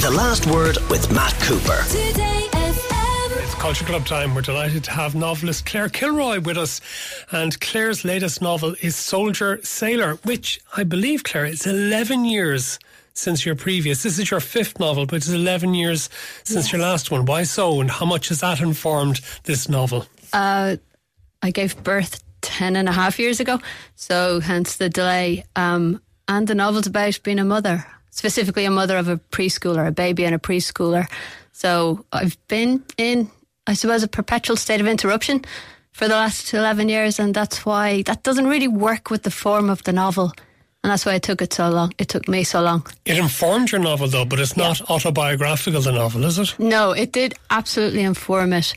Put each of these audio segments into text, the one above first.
The Last Word with Matt Cooper. Today FM. It's Culture Club time. We're delighted to have novelist Claire Kilroy with us. And Claire's latest novel is Soldier Sailor, which I believe, Claire, is 11 years since your previous. This is your fifth novel, but it's 11 years since your last one. Why so? And how much has that informed this novel? Uh, I gave birth 10 and a half years ago, so hence the delay. Um, and the novel's about being a mother, specifically a mother of a preschooler, a baby and a preschooler. So I've been in, I suppose, a perpetual state of interruption for the last 11 years, and that's why that doesn't really work with the form of the novel. And that's why it took it so long. It took me so long. It informed your novel, though, but it's not autobiographical, the novel, is it? No, it did absolutely inform it.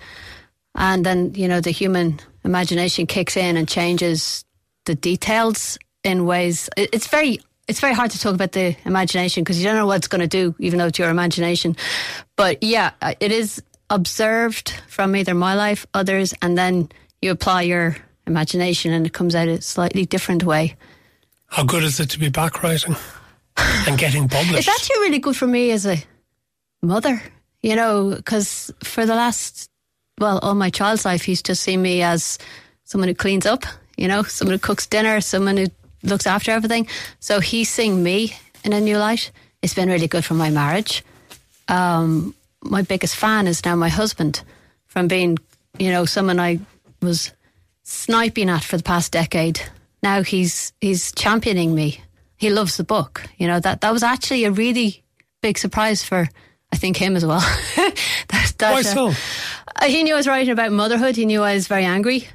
And then, you know, the human imagination kicks in and changes the details in ways. It's very. It's very hard to talk about the imagination because you don't know what it's going to do, even though it's your imagination. But yeah, it is observed from either my life, others, and then you apply your imagination and it comes out a slightly different way. How good is it to be back writing and getting published? It's actually really good for me as a mother, you know, because for the last, well, all my child's life, he's just seen me as someone who cleans up, you know, someone who cooks dinner, someone who looks after everything. So he's seeing me in a new light. It's been really good for my marriage. Um, my biggest fan is now my husband from being, you know, someone I was sniping at for the past decade. Now he's he's championing me. He loves the book. You know that that was actually a really big surprise for I think him as well. that, that, Why uh, so? he knew I was writing about motherhood. He knew I was very angry.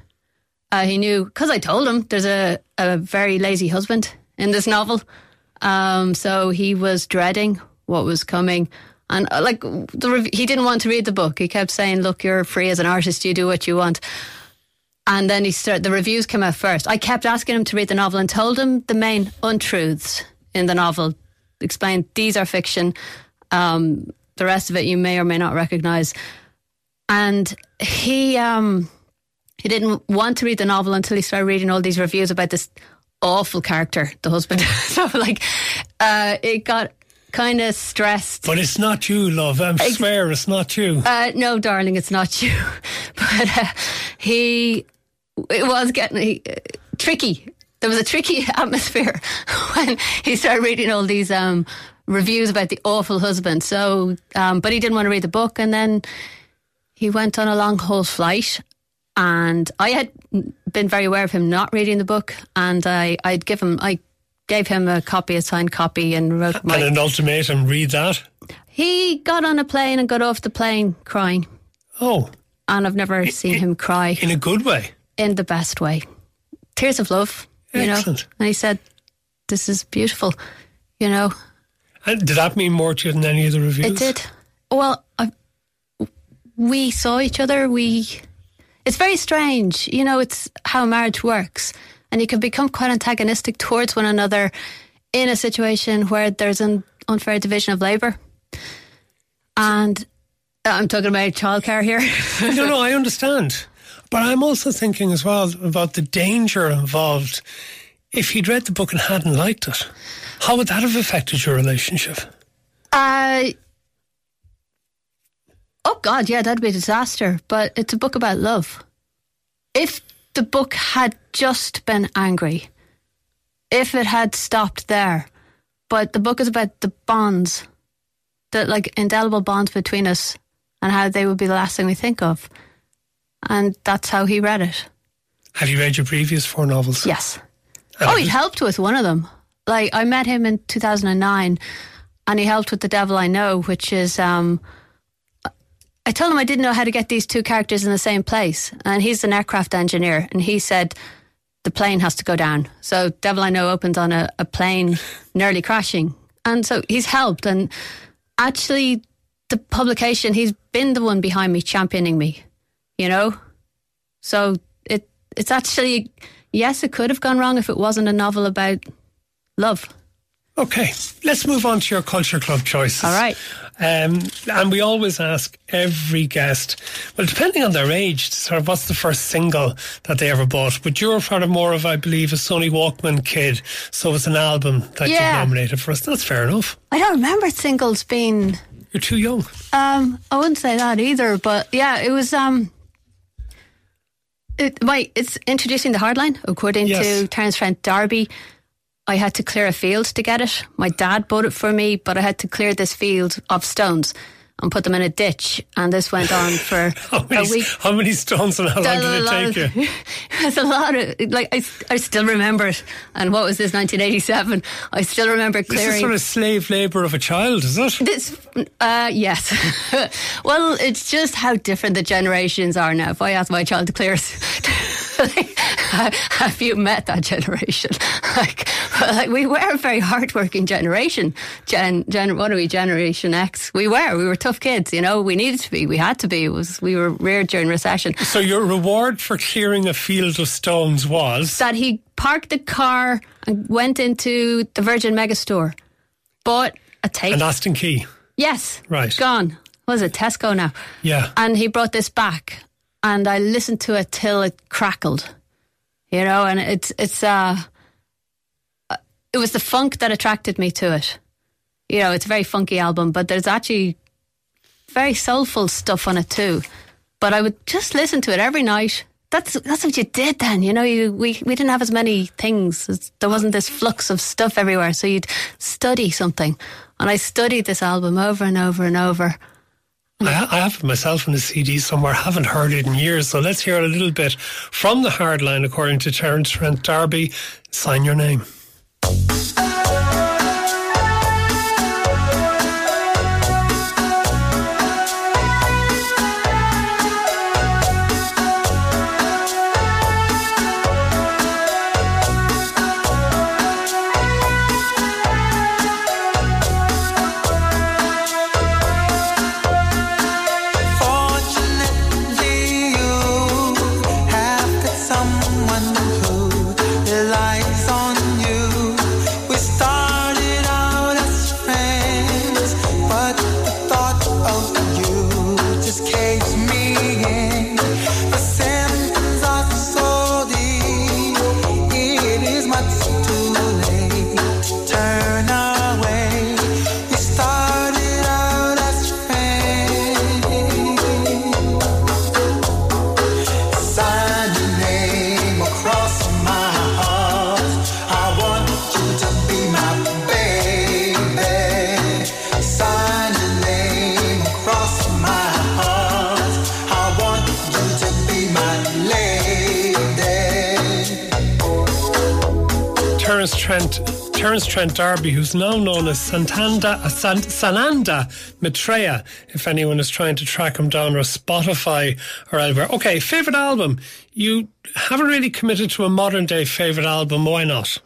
Uh, he knew because I told him there's a, a very lazy husband in this novel. Um, so he was dreading what was coming. And uh, like the he didn't want to read the book. He kept saying, "Look, you're free as an artist. You do what you want." And then he started. The reviews came out first. I kept asking him to read the novel and told him the main untruths in the novel. Explained these are fiction. Um, the rest of it you may or may not recognize. And he um, he didn't want to read the novel until he started reading all these reviews about this awful character, the husband. so like, uh, it got kind of stressed. But it's not you, love. I swear it's not you. Uh, no, darling, it's not you. But uh, he, it was getting he, uh, tricky. There was a tricky atmosphere when he started reading all these um, reviews about the awful husband. So, um, but he didn't want to read the book, and then he went on a long haul flight. And I had been very aware of him not reading the book, and I, I'd give him, I gave him a copy, a signed copy, and wrote my. and an ultimatum, read that. He got on a plane and got off the plane crying Oh, and I've never seen him cry in a good way. in the best way. Tears of love, you Excellent. know. And he said, "This is beautiful," you know. And did that mean more to you than any of the reviews? It did. Well, I, we saw each other. We. It's very strange, you know. It's how marriage works, and you can become quite antagonistic towards one another in a situation where there's an unfair division of labour. And uh, I'm talking about childcare here. no, no, I understand. But I'm also thinking as well about the danger involved. If he'd read the book and hadn't liked it, how would that have affected your relationship? Uh, oh God, yeah, that'd be a disaster. But it's a book about love. If the book had just been angry, if it had stopped there, but the book is about the bonds, the like indelible bonds between us, and how they would be the last thing we think of, and that's how he read it. Have you read your previous four novels? Yes. And Oh, he helped with one of them. Like I met him in 2009, and he helped with The Devil I Know, which is. Um, I told him I didn't know how to get these two characters in the same place, and he's an aircraft engineer, and he said the plane has to go down. So Devil I Know opens on a, a plane nearly crashing, and so he's helped. And actually, the publication, he's been the one behind me championing me. You know, so it it's actually yes, it could have gone wrong if it wasn't a novel about love. Okay, let's move on to your Culture Club choices. All right. Um, and we always ask every guest, well, depending on their age, sort of what's the first single that they ever bought. But you're part of more of, I believe, a Sony Walkman kid, so it's an album that Yeah. you nominated for us. That's fair enough. I don't remember singles being You're too young. Um, I wouldn't say that either, but yeah, it was. Um, it, my it's introducing the hardline according Yes. to Terence Trent D'Arby. I had to clear a field to get it. My dad bought it for me, but I had to clear this field of stones and put them in a ditch. And this went on for How many, a week. how many stones and how long did it take you? It's a lot of like I, I still remember it. And what was this? 1987. I still remember clearing. This is sort of slave labour of a child, is it? This, uh, yes. well, it's just how different the generations are now. If I ask my child to clear, have you met that generation? like, like we were a very hardworking generation. Gen, gen, what are we? Generation X. We were. We were tough kids. You know, we needed to be. We had to be. It was we were reared during recession. So your reward for clearing a field of stones was That he parked the car and went into the Virgin Megastore, bought a tape. an Aston Key. Yes. Right. Gone. Was it Tesco now? Yeah. And he brought this back, and I listened to it till it crackled. You know, and it's it's uh, uh, it was the funk that attracted me to it. You know, it's a very funky album, but there's actually very soulful stuff on it too. But I would just listen to it every night. That's that's what you did then. You know, you we we didn't have as many things. There wasn't this flux of stuff everywhere, so you'd study something. And I studied this album over and over and over. I, have it myself on a CD somewhere, haven't heard it in years. So let's hear a little bit from the hardline, according to Terence Trent D'Arby. Sign your name. Trent D'Arby, who's now known as Santanda, uh, San, Sananda Maitreya, if anyone is trying to track him down, or Spotify or elsewhere. Okay, favourite album. You haven't really committed to a modern day favourite album. Why not?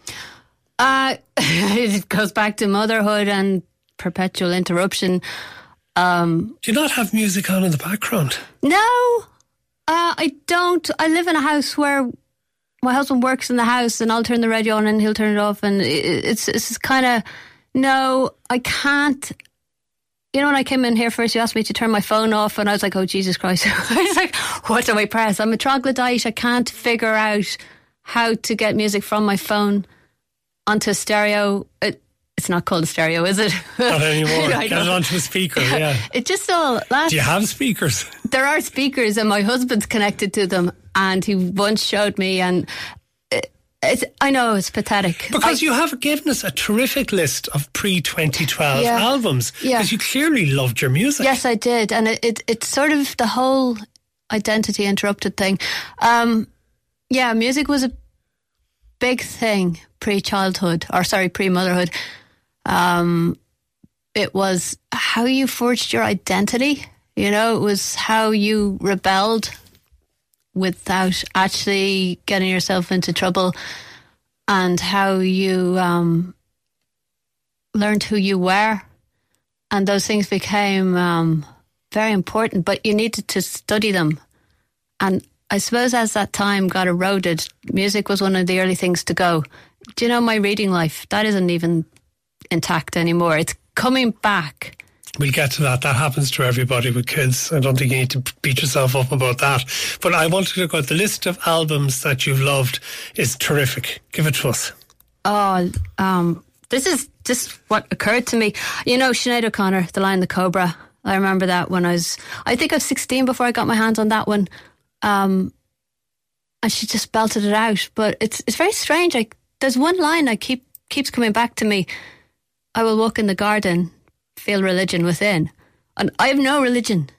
Uh, it goes back to motherhood and perpetual interruption. Do you not have music on in the background? No, uh, I don't. I live in a house where my husband works in the house, and I'll turn the radio on, and he'll turn it off, and it's it's kind of no. I can't. You know, when I came in here first, you asked me to turn my phone off, and I was like, "Oh Jesus Christ!" I was like, "What do I press?" I'm a troglodyte. I can't figure out how to get music from my phone onto a stereo. It, it's not called a stereo, is it? Not anymore. I Get it onto a speaker, yeah. It just all last Do you have speakers? There are speakers and my husband's connected to them and he once showed me and it's, I know it's pathetic. Because I- you have given us a terrific list of pre 2012 Yeah. albums. Yeah. Because you clearly loved your music. Yes, I did, and it, it it's sort of the whole identity interrupted thing. Um, yeah, music was a big thing pre childhood, or sorry, pre motherhood. Um, it was how you forged your identity. You know, it was how you rebelled without actually getting yourself into trouble, and how you um, learned who you were and those things became um, very important, but you needed to study them. And I suppose as that time got eroded, music was one of the early things to go. Do you know my reading life? That isn't even intact anymore. It's coming back. We'll get to that. That happens to everybody with kids. I don't think you need to beat yourself up about that. But I wanted to go, the list of albums that you've loved is terrific. Give it to us. Oh, um, this is just what occurred to me. You know, Sinead O'Connor, The Lion, the Cobra. I remember that when I was, I think I was 16 before I got my hands on that one. Um, and she just belted it out. But it's it's very strange. Like there's one line I keep keeps coming back to me. I will walk in the garden, feel religion within, and I have no religion,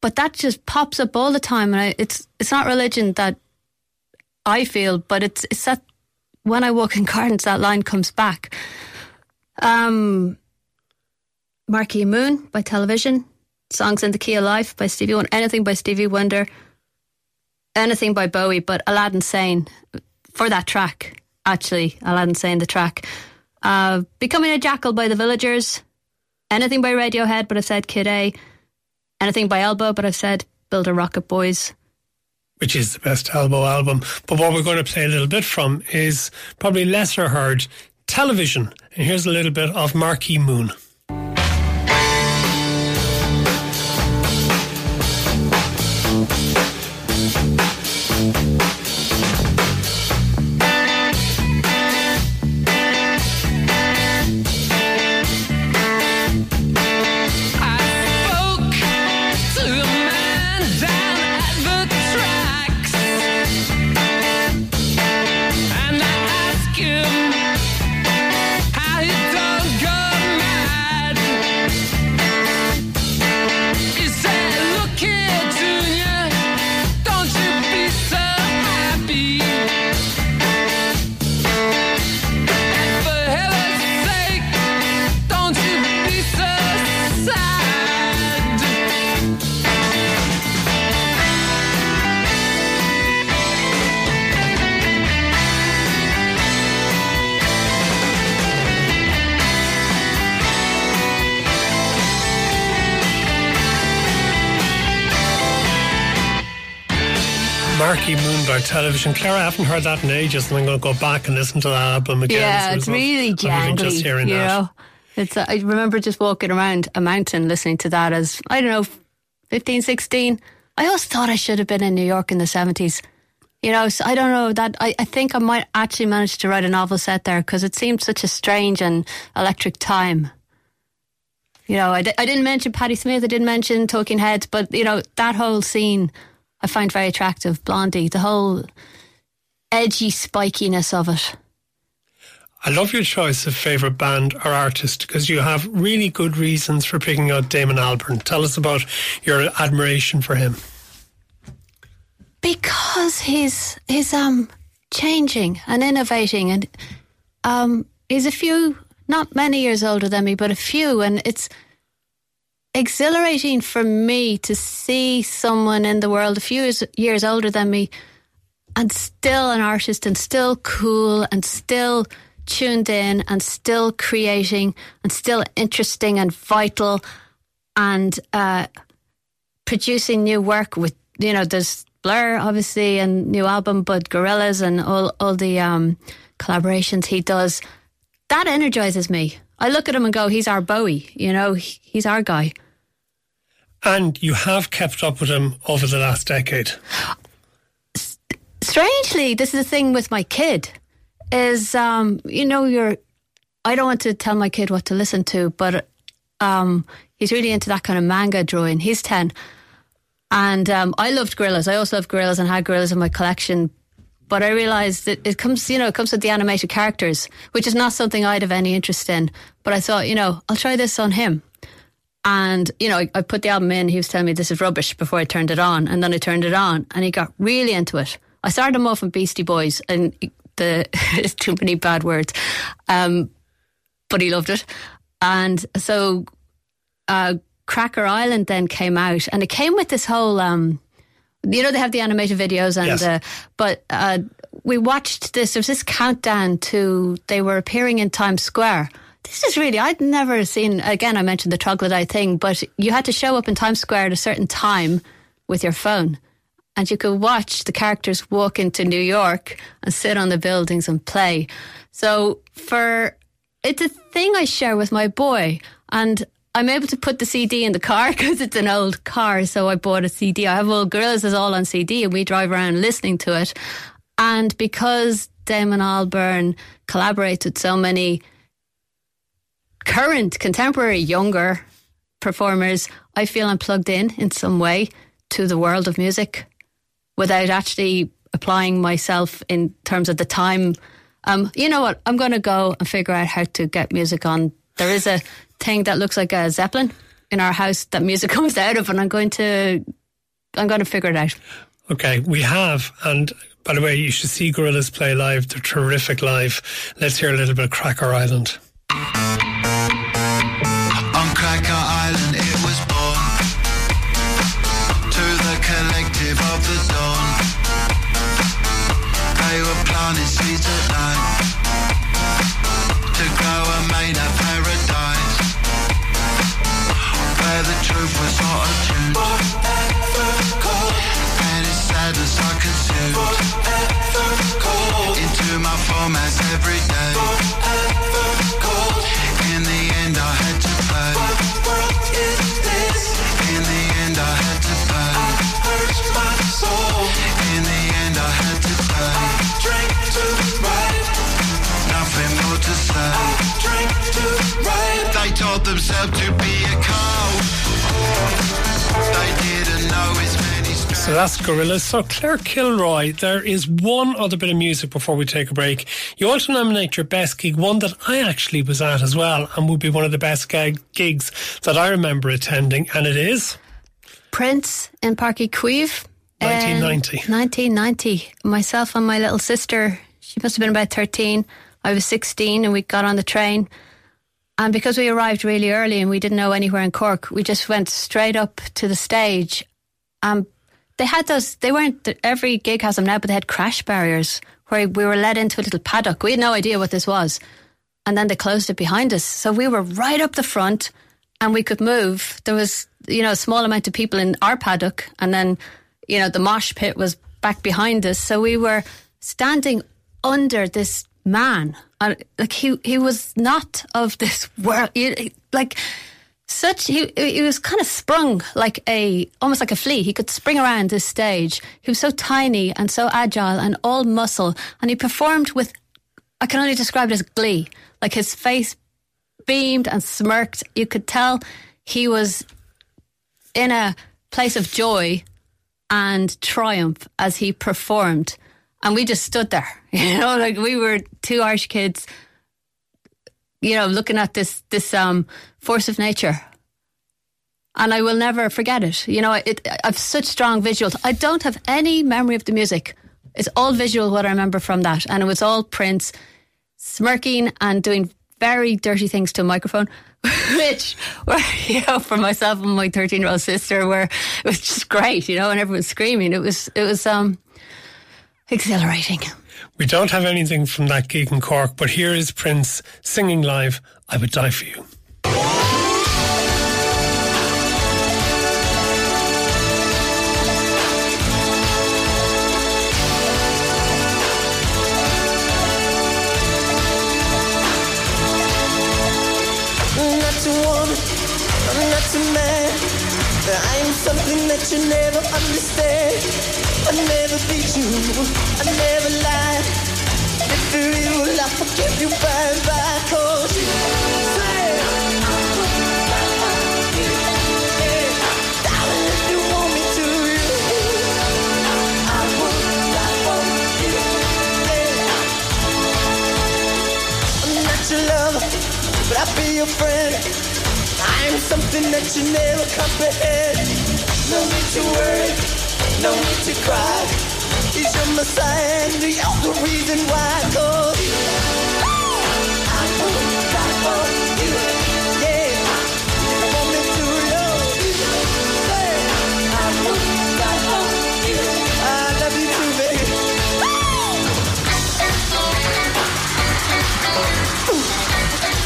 but that just pops up all the time. And I, it's it's not religion that I feel, but it's it's that when I walk in gardens, that line comes back. Um, Marquee Moon by Television, Songs in the Key of Life by Stevie Wonder, anything by Stevie Wonder, anything by Bowie, but Aladdin Sane for that track. Actually, Aladdin Sane, the track. Uh, Becoming a Jackal by the Villagers, anything by Radiohead, but I've said Kid A, anything by Elbow, but I've said Build a Rocket Boys. which is the best Elbow album. But what we're going to play a little bit from is probably lesser heard television. And here's a little bit of Marquee Moon. Television. Claire, I haven't heard that in ages, and I'm going to go back and listen to that album again. Yeah, it's really jangly. Just hearing you that. it's. Uh, I remember just walking around a mountain listening to that as I don't know, 15, 16. I always thought I should have been in New York in the seventies. You know, so I don't know that. I, I think I might actually manage to write a novel set there because it seemed such a strange and electric time. You know, I, I didn't mention Patti Smith. I didn't mention Talking Heads, but you know that whole scene I find very attractive. Blondie, the whole edgy spikiness of it. I love your choice of favourite band or artist because you have really good reasons for picking out Damon Albarn. Tell us about your admiration for him. because he's he's um changing and innovating and um he's a few not many years older than me but a few and it's exhilarating for me to see someone in the world a few years, older than me and still an artist and still cool and still tuned in and still creating and still interesting and vital and uh, producing new work with you know there's Blur obviously and new album but Gorillaz and all all the um, collaborations he does that energizes me. I look at him and go, he's our Bowie, you know, he's our guy. And you have kept up with him over the last decade. strangely, this is the thing with my kid is, um, you know, you're, I don't want to tell my kid what to listen to, but um, he's really into that kind of manga drawing. He's 10. And um, I loved Gorillaz. I also love Gorillaz and had Gorillaz in my collection. But I realised that it comes, you know, it comes with the animated characters, which is not something I'd have any interest in. But I thought, you know, I'll try this on him. And, you know, I, I put the album in. He was telling me this is rubbish before I turned it on. And then I turned it on and he got really into it. I started him off on Beastie Boys and the, it's too many bad words. Um, but he loved it. And so, uh, Cracker Island then came out and it came with this whole, um, you know, they have the animated videos and, Yes. uh, but, uh, we watched this, there was this countdown to, they were appearing in Times Square. This is really, I'd never seen, again, I mentioned the troglodyte thing, but you had to show up in Times Square at a certain time with your phone. And you could watch the characters walk into New York and sit on the buildings and play. So for, it's a thing I share with my boy. And I'm able to put the CD in the car because it's an old car. So I bought a CD. I have all Gorillaz is all on CD and we drive around listening to it. And because Damon Albarn collaborates with so many current, contemporary, younger performers, I feel I'm plugged in in some way to the world of music without actually applying myself in terms of the time. Um, you know what? I'm going to go and figure out how to get music on. There is a thing that looks like a zeppelin in our house that music comes out of, and I'm going to, I'm going to figure it out. Okay, we have, and by the way, you should see Gorillaz play live. They're terrific live. Let's hear a little bit of Cracker Island. They were So that's Gorillaz. So Claire Kilroy, there is one other bit of music before we take a break. You want to nominate your best gig, one that I actually was at as well, and would be one of the best gig, gigs that I remember attending, and it is Prince in Páirc Uí Chaoimh. 1990. 1990. Um, Myself and my little sister, she must have been about 13. I was 16 and we got on the train. And because we arrived really early and we didn't know anywhere in Cork, we just went straight up to the stage. Um, they had those, they weren't, every gig has them now, but they had crash barriers where we were led into a little paddock. We had no idea what this was. And then they closed it behind us. So we were right up the front and we could move. There was, you know, a small amount of people in our paddock and then, you know, the mosh pit was back behind us. So we were standing under this man. And like he, he was not of this world. He- Like such, he, he was kind of sprung like a, almost like a flea. He could spring around this stage. He was so tiny and so agile and all muscle. And he performed with, I can only describe it as glee. Like his face beamed and smirked. You could tell he was in a place of joy and triumph as he performed. And we just stood there, you know, like we were two Irish kids, you know, looking at this this um, force of nature. And I will never forget it. You know, it, I've such strong visuals. I don't have any memory of the music. It's all visual what I remember from that. And it was all Prince smirking and doing very dirty things to a microphone, which were, you know, for myself and my 13 year old sister were, it was just great, you know, and everyone screaming. It was, it was, um, exhilarating. We don't have anything from that gig in Cork, but here is Prince singing live, I Would Die For You. That you baby, 'cause you say I'm not to love but I feel friend I'm something that you never comprehend. No need to worry, no need to cry. He's the reason why. I die for you. Yeah, want me to I you. I love you too, baby.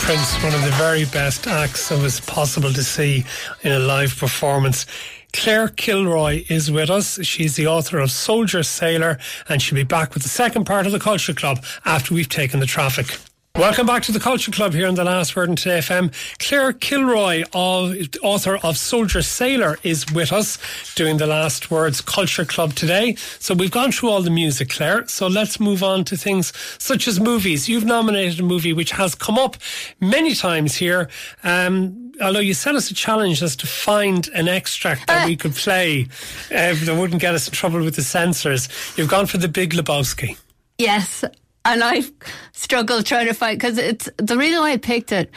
Prince, one of the very best acts that was possible to see in a live performance. Claire Kilroy is with us. She's the author of Soldier Sailor, and she'll be back with the second part of the Culture Club after we've taken the traffic. Welcome back to the Culture Club here on the Last Word in Today FM. Claire Kilroy, of, author of Soldier Sailor, is with us doing the Last Words Culture Club today. So we've gone through all the music, Claire. So let's move on to things such as movies. You've nominated a movie which has come up many times here. Um, although you set us a challenge as to find an extract that we could play uh, that wouldn't get us in trouble with the censors. You've gone for the Big Lebowski. Yes, and I've struggled trying to find because it's the reason why I picked it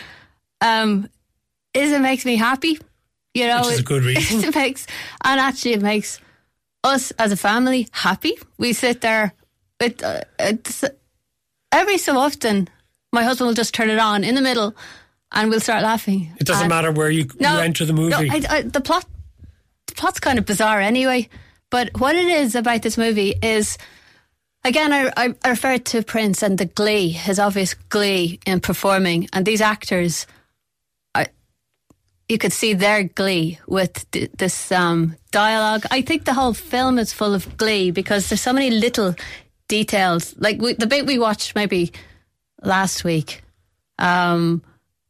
um, is it makes me happy. You know, Which is a good reason. It makes and actually it makes us as a family happy. We sit there. It uh, it's every so often my husband will just turn it on in the middle, and we'll start laughing. It doesn't And- matter where you, you enter the movie. no, I, I, the plot, the plot's kind of bizarre anyway. But what it is about this movie is, again, I, I, I refer to Prince and the glee, his obvious glee in performing, and these actors, I, you could see their glee with th- this um, dialogue. I think the whole film is full of glee because there's so many little details. Like we, the bit we watched maybe last week. Um,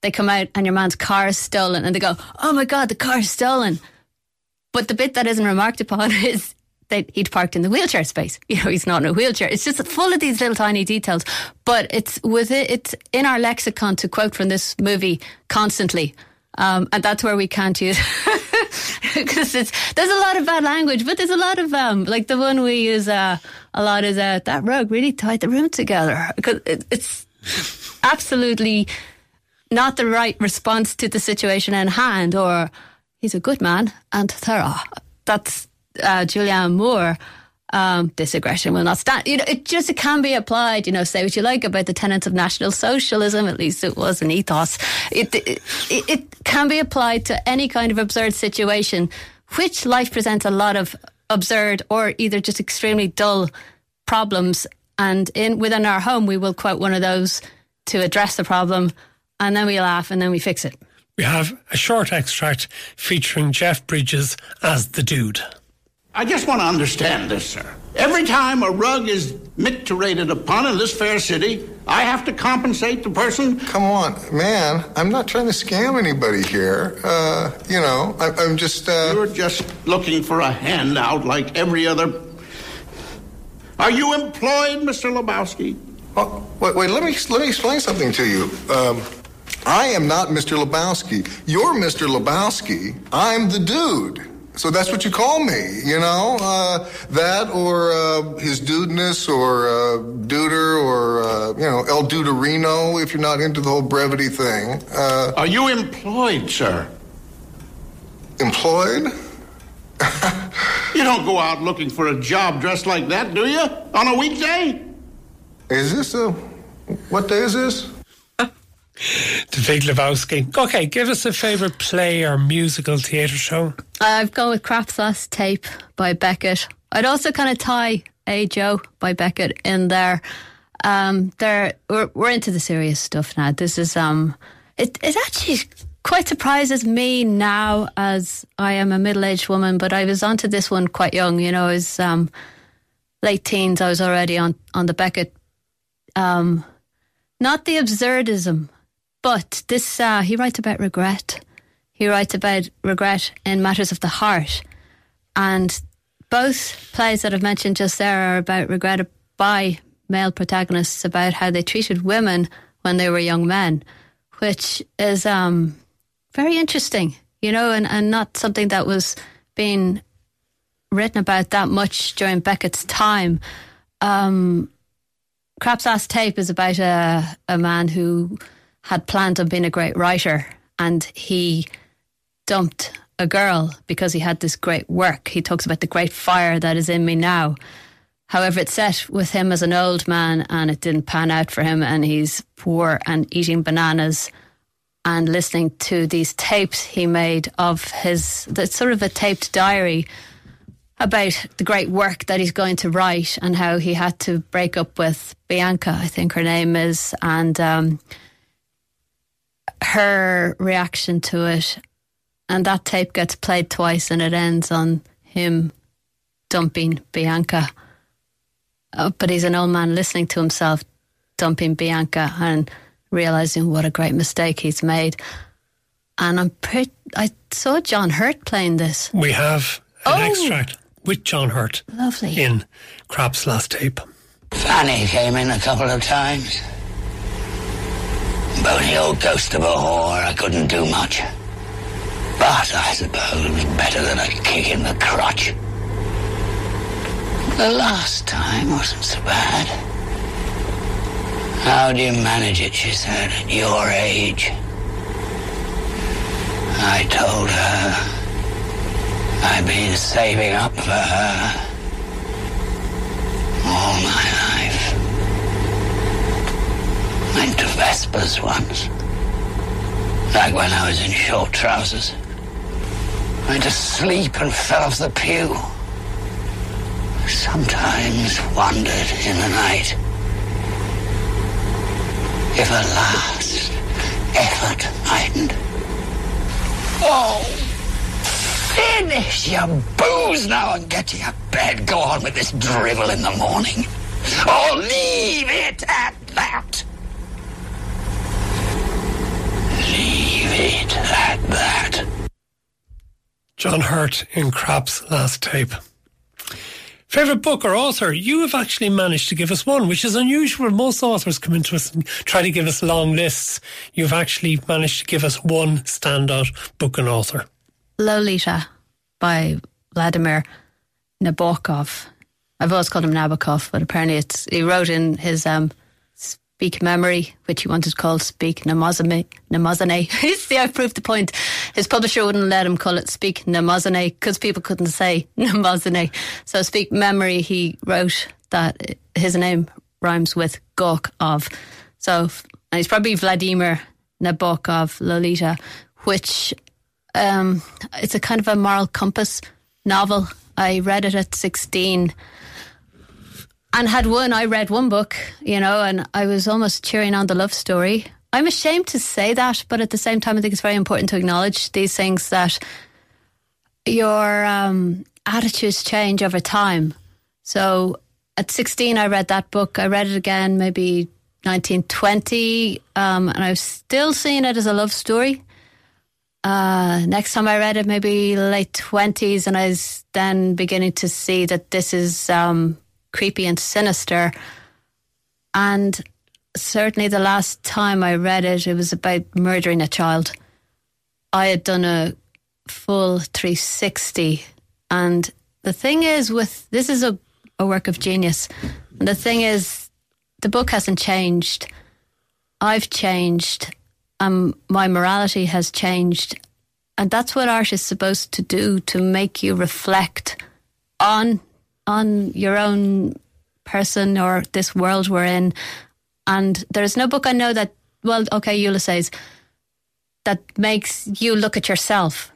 they come out and your man's car is stolen, and they go, "Oh my god, the car is stolen." But the bit that isn't remarked upon is that he'd parked in the wheelchair space. You know, he's not in a wheelchair. It's just full of these little tiny details. But it's with it, it's in our lexicon to quote from this movie constantly. Um, and that's where we can't use because it's there's a lot of bad language, but there's a lot of um like the one we use uh, a lot is uh, that rug really tied the room together because it, it's absolutely not the right response to the situation in hand, or he's a good man, and Thera. That's uh, Julianne Moore. Um, this aggression will not stand. You know, it just it can be applied. You know, say what you like about the tenets of National Socialism. At least it was an ethos. It it, it, it can be applied to any kind of absurd situation, which life presents a lot of absurd or either just extremely dull problems. And in within our home, we will quote one of those to address the problem, and then we laugh and then we fix it. We have a short extract featuring Jeff Bridges as the dude. I just want to understand this, sir. Every time a rug is micturated upon in this fair city, I have to compensate the person. Come on, man. I'm not trying to scam anybody here. Uh, you know, I, I'm just. Uh, You're just looking for a handout like every other. Are you employed, Mr. Lebowski? oh, wait, wait. Let me let me explain something to you. Um, I am not Mr. Lebowski. You're Mr. Lebowski. I'm the dude. So that's what you call me, you know? Uh, that or uh, his dudeness or uh, duder or, uh, you know, El Duderino if you're not into the whole brevity thing. Uh, Are you employed, sir? employed? You don't go out looking for a job dressed like that, do you? On a weekday? Is this a. What day is this? The Big Lebowski. Okay, give us a favourite play or musical theatre show. I've gone with Krapp's Last Tape by Beckett. I'd also kind of tie A Joe by Beckett in there. Um, there we're, we're into the serious stuff now. This is um, it it actually quite surprises me now as I am a middle aged woman. But I was onto this one quite young. You know, I was um, late teens. I was already on on the Beckett. Um, not the absurdism, but this. Uh, he writes about regret. He writes about regret in matters of the heart. And both plays that I've mentioned just there are about regret by male protagonists about how they treated women when they were young men, which is um, very interesting, you know, and, and not something that was being written about that much during Beckett's time. Um, Krapp's Last Tape is about a, a man who had planned on being a great writer and he dumped a girl because he had this great work. He talks about the great fire that is in me now. However, it set with him as an old man and it didn't pan out for him, and he's poor and eating bananas and listening to these tapes he made of his, that's sort of a taped diary about the great work that he's going to write and how he had to break up with Bianca, I think her name is, and um, her reaction to it. And that tape gets played twice and it ends on him dumping Bianca. Uh, but he's an old man listening to himself dumping Bianca. And realizing what a great mistake he's made. And I'm pretty, I saw John Hurt playing this. We have an Oh. extract with John Hurt Lovely. in Krapp's Last Tape. Fanny came in a couple of times. Bony old ghost of a whore, I couldn't do much. But I suppose better than a kick in the crotch. The last time wasn't so bad. How do you manage it, she said, at your age? I told her I've been saving up for her all my life. Went to Vespers once. Like when I was in short trousers. Went to sleep and fell off the pew. Sometimes wandered in the night if a last effort mightn't. Oh, finish your booze now and get to your bed. Go on with this drivel in the morning. Or leave it at that. Leave it at that. John Hurt in Krapp's Last Tape. Favourite book or author? You have actually managed to give us one, which is unusual. Most authors come into us and try to give us long lists. You've actually managed to give us one standout book and author. Lolita by Vladimir Nabokov. I've always called him Nabokov, but apparently it's he wrote in his um, Speak Memory, which he wanted called Speak Mnemosyne. Mnemosyne. See, I've proved the point. His publisher wouldn't let him call it Speak Mnemosyne because people couldn't say Mnemosyne. So Speak Memory, he wrote that his name rhymes with Gok of. So, and he's probably Vladimir Nabokov, Lolita, which um, it's a kind of a moral compass novel. I read it at 16 and had one. I read one book, you know, and I was almost cheering on the love story. I'm ashamed to say that, but at the same time, I think it's very important to acknowledge these things that your um, attitudes change over time. So at 16, I read that book. I read it again, maybe 1920, um, and I was still seeing it as a love story. Uh, next time I read it, maybe late 20s, and I was then beginning to see that this is um, creepy and sinister. And certainly the last time I read it, it was about murdering a child. I had done a full 360. And the thing is, with this is a, a work of genius. And the thing is, the book hasn't changed. I've changed. Um, my morality has changed. And that's what art is supposed to do to make you reflect on on your own person or this world we're in. And there's no book I know that, well, okay, Ulysses, that makes you look at yourself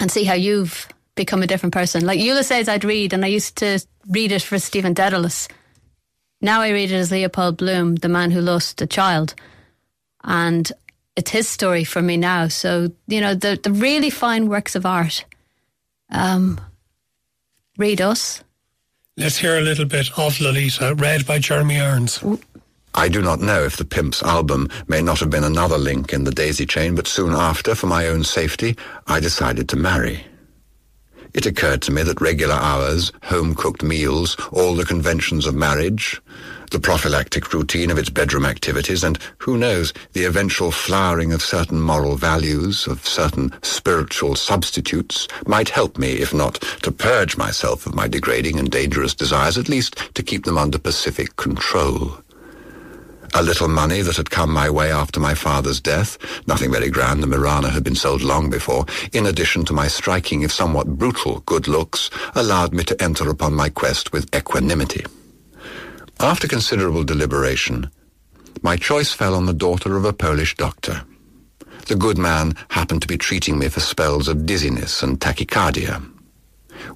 and see how you've become a different person. Like Ulysses, I'd read, and I used to read it for Stephen Dedalus. Now I read it as Leopold Bloom, the man who lost a child. And it's his story for me now. So, you know, the, the really fine works of art, um, read us. Let's hear a little bit of Lolita, read by Jeremy Irons. I do not know if the Pimp's album may not have been another link in the daisy chain, but soon after, for my own safety, I decided to marry. It occurred to me that regular hours, home-cooked meals, all the conventions of marriage, the prophylactic routine of its bedroom activities, and, who knows, the eventual flowering of certain moral values, of certain spiritual substitutes, might help me, if not to purge myself of my degrading and dangerous desires, at least to keep them under pacific control. A little money that had come my way after my father's death, nothing very grand, the Mirana had been sold long before, in addition to my striking if somewhat brutal good looks, allowed me to enter upon my quest with equanimity. After considerable deliberation, my choice fell on the daughter of a Polish doctor. The good man happened to be treating me for spells of dizziness and tachycardia.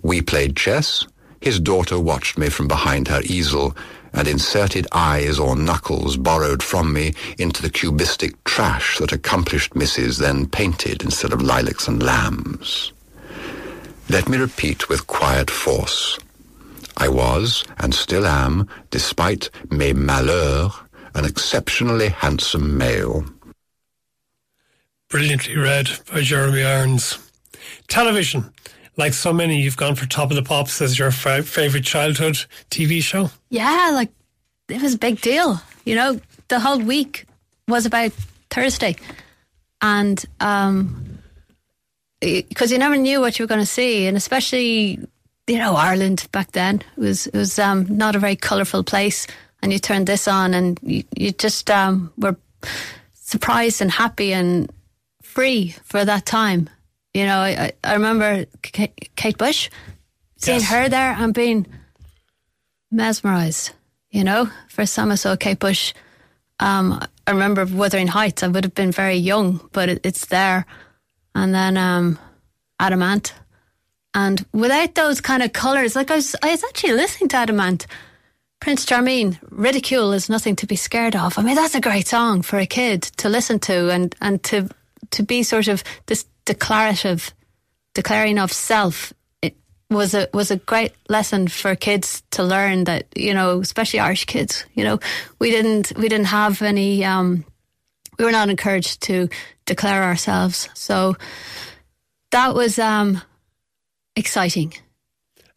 We played chess. His daughter watched me from behind her easel and inserted eyes or knuckles borrowed from me into the cubistic trash that accomplished misses then painted instead of lilacs and lambs. Let me repeat with quiet force. I was, and still am, despite mes malheurs, an exceptionally handsome male. Brilliantly read by Jeremy Irons. Television. Like so many, you've gone for Top of the Pops as your fa- favourite childhood TV show. Yeah, like it was a big deal. You know, the whole week was about Thursday, and um, because you never knew what you were going to see, and especially you know Ireland back then it was it was um, not a very colourful place, and you turned this on, and you, you just um, were surprised and happy and free for that time. You know, I, I- remember Kate Bush, seeing Yes. her there and being mesmerised. You know, first time I saw Kate Bush, um, I remember Wuthering Heights. I would have been very young, but it, it's there. And then um, Adam Ant. And without those kind of colours, like I was, I was actually listening to Adam Ant. Prince Charming, ridicule is nothing to be scared of. I mean, that's a great song for a kid to listen to and, and to to be sort of this declarative, declaring of self. It was a was a great lesson for kids to learn that you know, especially Irish kids. You know, we didn't we didn't have any. Um, we were not encouraged to declare ourselves. So that was um, exciting.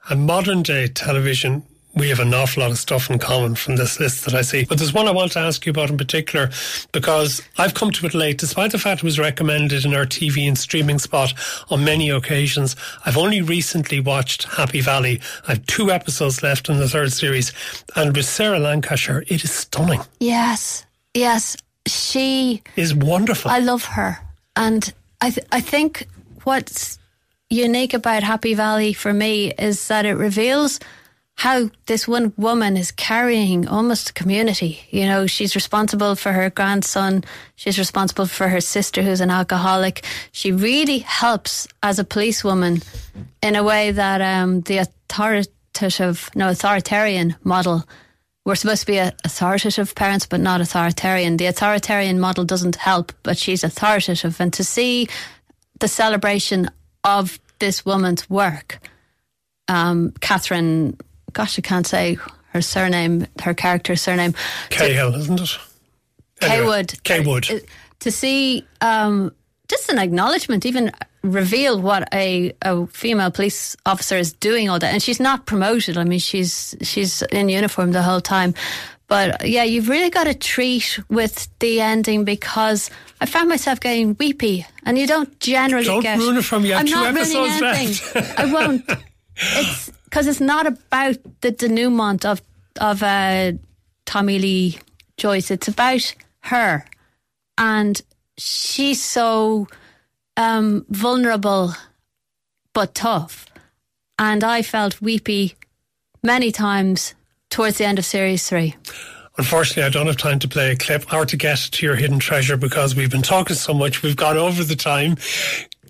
And modern day television, we have an awful lot of stuff in common from this list that I see. But there's one I want to ask you about in particular because I've come to it late, despite the fact it was recommended in our TV and streaming spot on many occasions. I've only recently watched Happy Valley. I have two episodes left in the third series. And with Sarah Lancashire, it is stunning. Yes, yes, she Is wonderful. I love her, and I th- I think what's unique about Happy Valley for me is that it reveals how this one woman is carrying almost a community. You know, she's responsible for her grandson. She's responsible for her sister who's an alcoholic. She really helps as a policewoman in a way that um, the authoritative, no, authoritarian model we're supposed to be authoritative parents, but not authoritarian. The authoritarian model doesn't help, but she's authoritative. And to see the celebration of this woman's work, um, Catherine, gosh, I can't say her surname, her character's surname. Cahill, isn't it? Cawood. Cawood. Uh, To see um, just an acknowledgement, even reveal what a, a female police officer is doing all that, and she's not promoted. I mean, she's she's in uniform the whole time. But yeah, you've really got to treat with the ending because I found myself getting weepy, and you don't generally Don't get. ruin it. I have I'm two not episodes left. I won't. It's because it's not about the denouement of of uh, Tommy Lee Royce. It's about her, and she's so um, vulnerable but tough. And I felt weepy many times towards the end of series three. Unfortunately, I don't have time to play a clip or to get to your hidden treasure because we've been talking so much. We've gone over the time.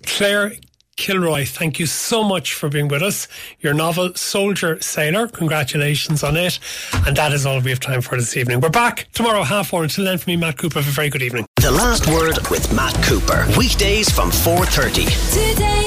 Claire Kilroy, thank you so much for being with us. Your novel, Soldier Sailor, congratulations on it. And that is all we have time for this evening. We're back tomorrow, half hour. Until then, for me, Matt Cooper, have a very good evening. The Last Word with Matt Cooper. Weekdays from 4.30. Today